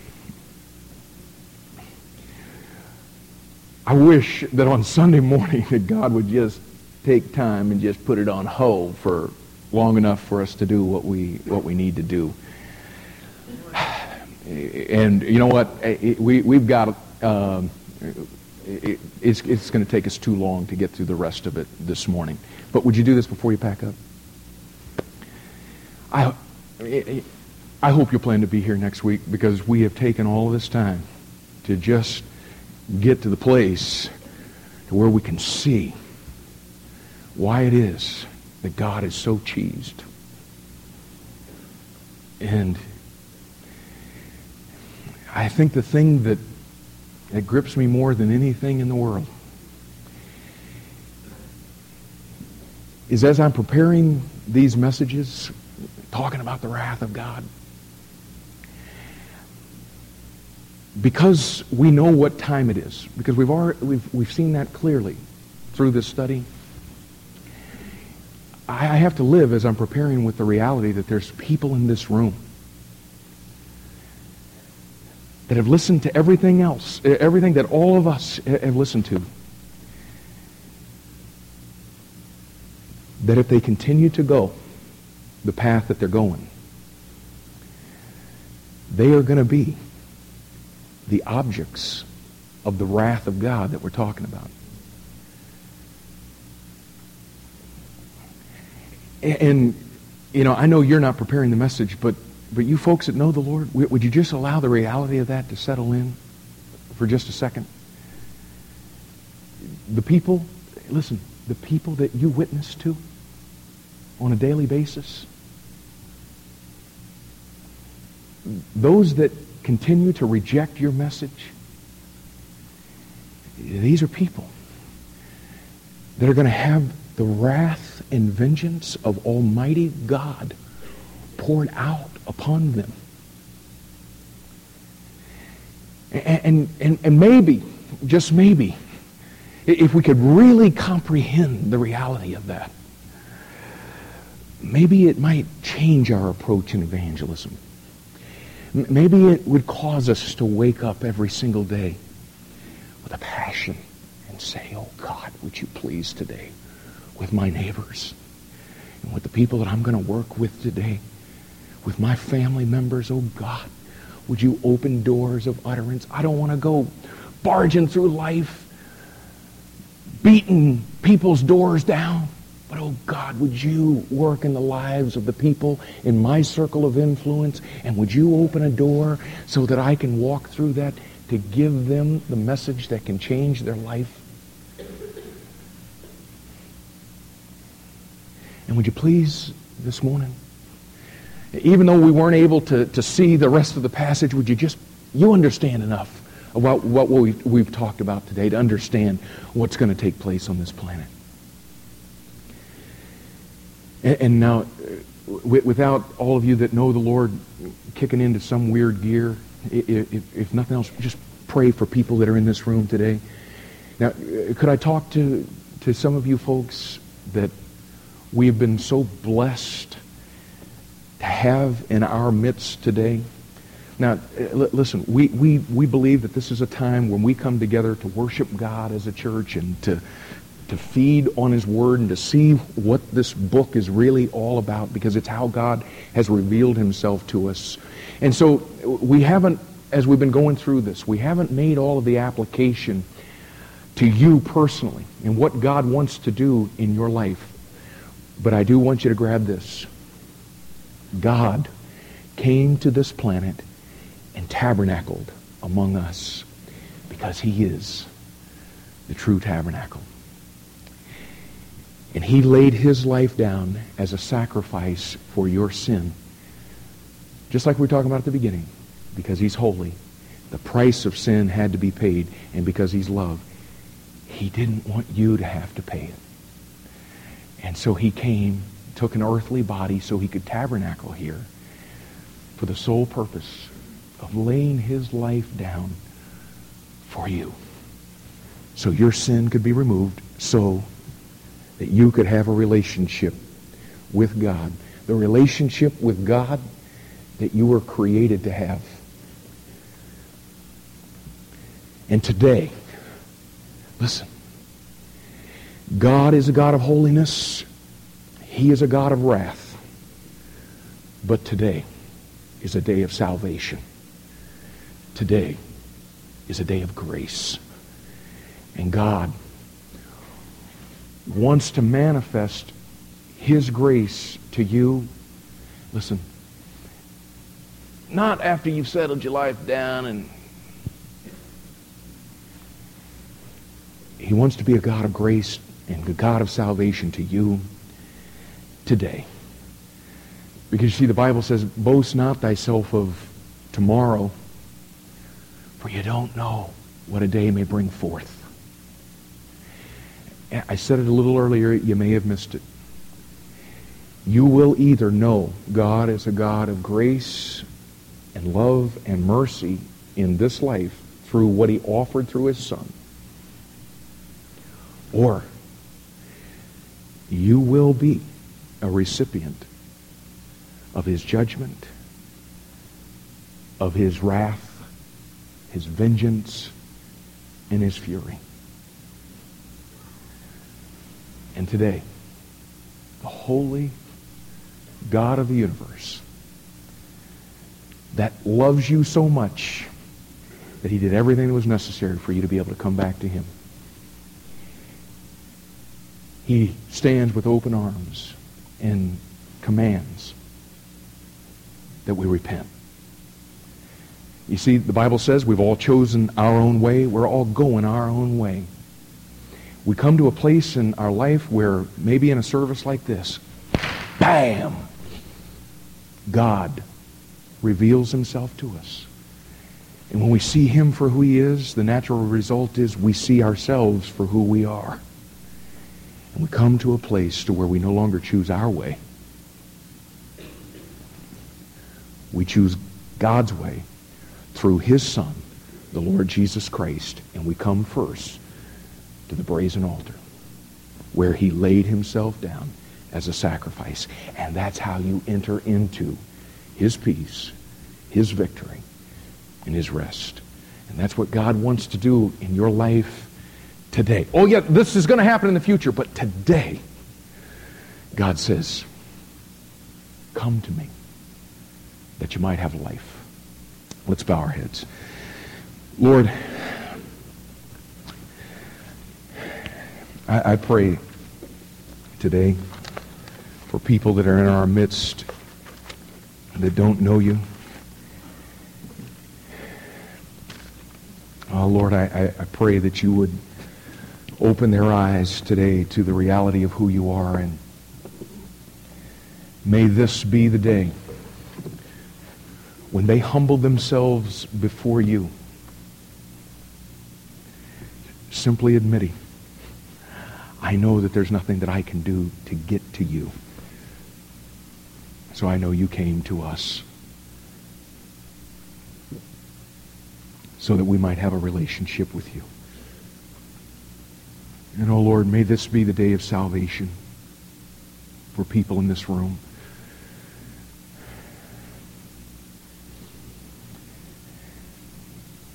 Speaker 1: I wish that on Sunday morning that God would just take time and just put it on hold for long enough for us to do what we, what we need to do. And you know what? We, we've got... Um, it, it's, it's going to take us too long to get through the rest of it this morning. But would you do this before you pack up? I, I hope you'll plan to be here next week because we have taken all this time to just get to the place to where we can see why it is that God is so cheesed. And I think the thing that, that grips me more than anything in the world is as I'm preparing these messages, talking about the wrath of God, because we know what time it is, because we've, already, we've, we've seen that clearly through this study, I have to live as I'm preparing with the reality that there's people in this room that have listened to everything else, everything that all of us have listened to, that if they continue to go the path that they're going, they are going to be the objects of the wrath of God that we're talking about. And, you know, I know you're not preparing the message, but, but you folks that know the Lord, would you just allow the reality of that to settle in for just a second? The people, listen, the people that you witness to on a daily basis, those that continue to reject your message, these are people that are going to have the wrath and vengeance of Almighty God poured out upon them. And, and, and maybe, just maybe, if we could really comprehend the reality of that, maybe it might change our approach in evangelism. Maybe it would cause us to wake up every single day with a passion and say, Oh God, would you please today with my neighbors and with the people that I'm going to work with today, with my family members, oh God, would you open doors of utterance? I don't want to go barging through life, beating people's doors down. But oh God, would you work in the lives of the people in my circle of influence? And would you open a door so that I can walk through that to give them the message that can change their life? And would you please this morning, even though we weren't able to, to see the rest of the passage, would you just, you understand enough about what we've, we've talked about today to understand what's going to take place on this planet? And, and now, uh, without all of you that know the Lord kicking into some weird gear, if, if nothing else, just pray for people that are in this room today. Now, uh, could I talk to, to some of you folks that we have been so blessed have in our midst today? Now, eh, listen, we, we, we believe that this is a time when we come together to worship God as a church and to, to feed on His Word and to see what this book is really all about because it's how God has revealed Himself to us. And so we haven't, as we've been going through this, we haven't made all of the application to you personally and what God wants to do in your life. But I do want you to grab this. God came to this planet and tabernacled among us because he is the true tabernacle. And he laid his life down as a sacrifice for your sin. Just like we were talking about at the beginning. Because he's holy. The price of sin had to be paid. And because he's love, he didn't want you to have to pay it. And so he came, took an earthly body so he could tabernacle here for the sole purpose of laying his life down for you. So your sin could be removed so that you could have a relationship with God. The relationship with God that you were created to have. And today, listen, God is a God of holiness. He is a God of wrath. But today is a day of salvation. Today is a day of grace. And God wants to manifest his grace to you. Listen, not after you've settled your life down and he wants to be a God of grace and a God of salvation to you today. Because you see, the Bible says, boast not thyself of tomorrow, for you don't know what a day may bring forth. I said it a little earlier, you may have missed it. You will either know God is a God of grace and love and mercy in this life through what he offered through his son, or you will be a recipient of his judgment, of his wrath, his vengeance, and his fury. And today, the holy God of the universe that loves you so much that he did everything that was necessary for you to be able to come back to him. He stands with open arms and commands that we repent. You see, the Bible says we've all chosen our own way. We're all going our own way. We come to a place in our life where maybe in a service like this, bam, God reveals himself to us. And when we see him for who he is, the natural result is we see ourselves for who we are. And we come to a place to where we no longer choose our way. We choose God's way through his Son, the Lord Jesus Christ, and we come first to the brazen altar where he laid himself down as a sacrifice. And that's how you enter into his peace, his victory, and his rest. And that's what God wants to do in your life today. Oh, yeah, this is going to happen in the future, but today, God says, Come to me that you might have life. Let's bow our heads. Lord, I, I pray today for people that are in our midst that don't know you. Oh, Lord, I, I pray that you would open their eyes today to the reality of who you are. And may this be the day when they humble themselves before you, simply admitting, I know that there's nothing that I can do to get to you. So I know you came to us so that we might have a relationship with you. And, oh Lord, may this be the day of salvation for people in this room.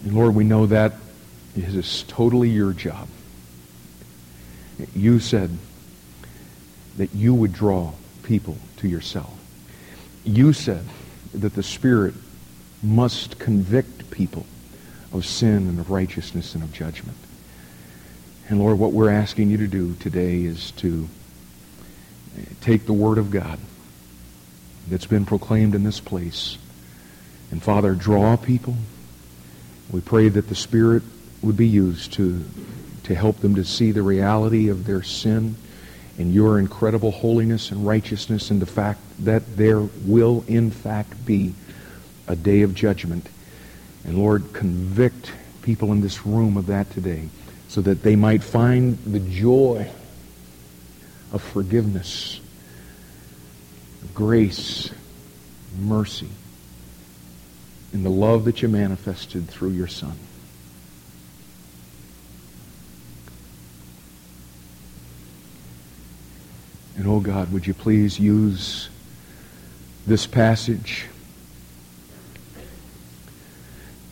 Speaker 1: And Lord, we know that is totally your job. You said that you would draw people to yourself. You said that the Spirit must convict people of sin and of righteousness and of judgment. And Lord, what we're asking you to do today is to eh, take the Word of God that's been proclaimed in this place and, Father, draw people. We pray that the Spirit would be used to, to help them to see the reality of their sin and your incredible holiness and righteousness and the fact that there will, in fact, be a day of judgment. And Lord, convict people in this room of that today so that they might find the joy of forgiveness, of grace, mercy, in the love that you manifested through your Son. And oh God, would you please use this passage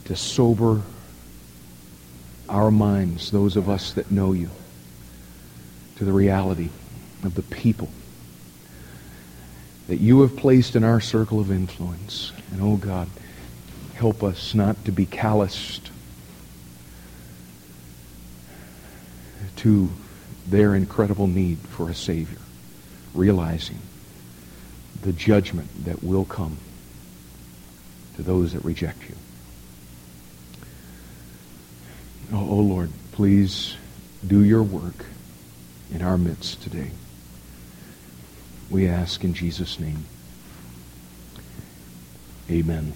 Speaker 1: to sober our minds, those of us that know you, to the reality of the people that you have placed in our circle of influence. And oh God, help us not to be calloused to their incredible need for a Savior, realizing the judgment that will come to those that reject you. Oh, oh, Lord, please do your work in our midst today. We ask in Jesus' name. Amen.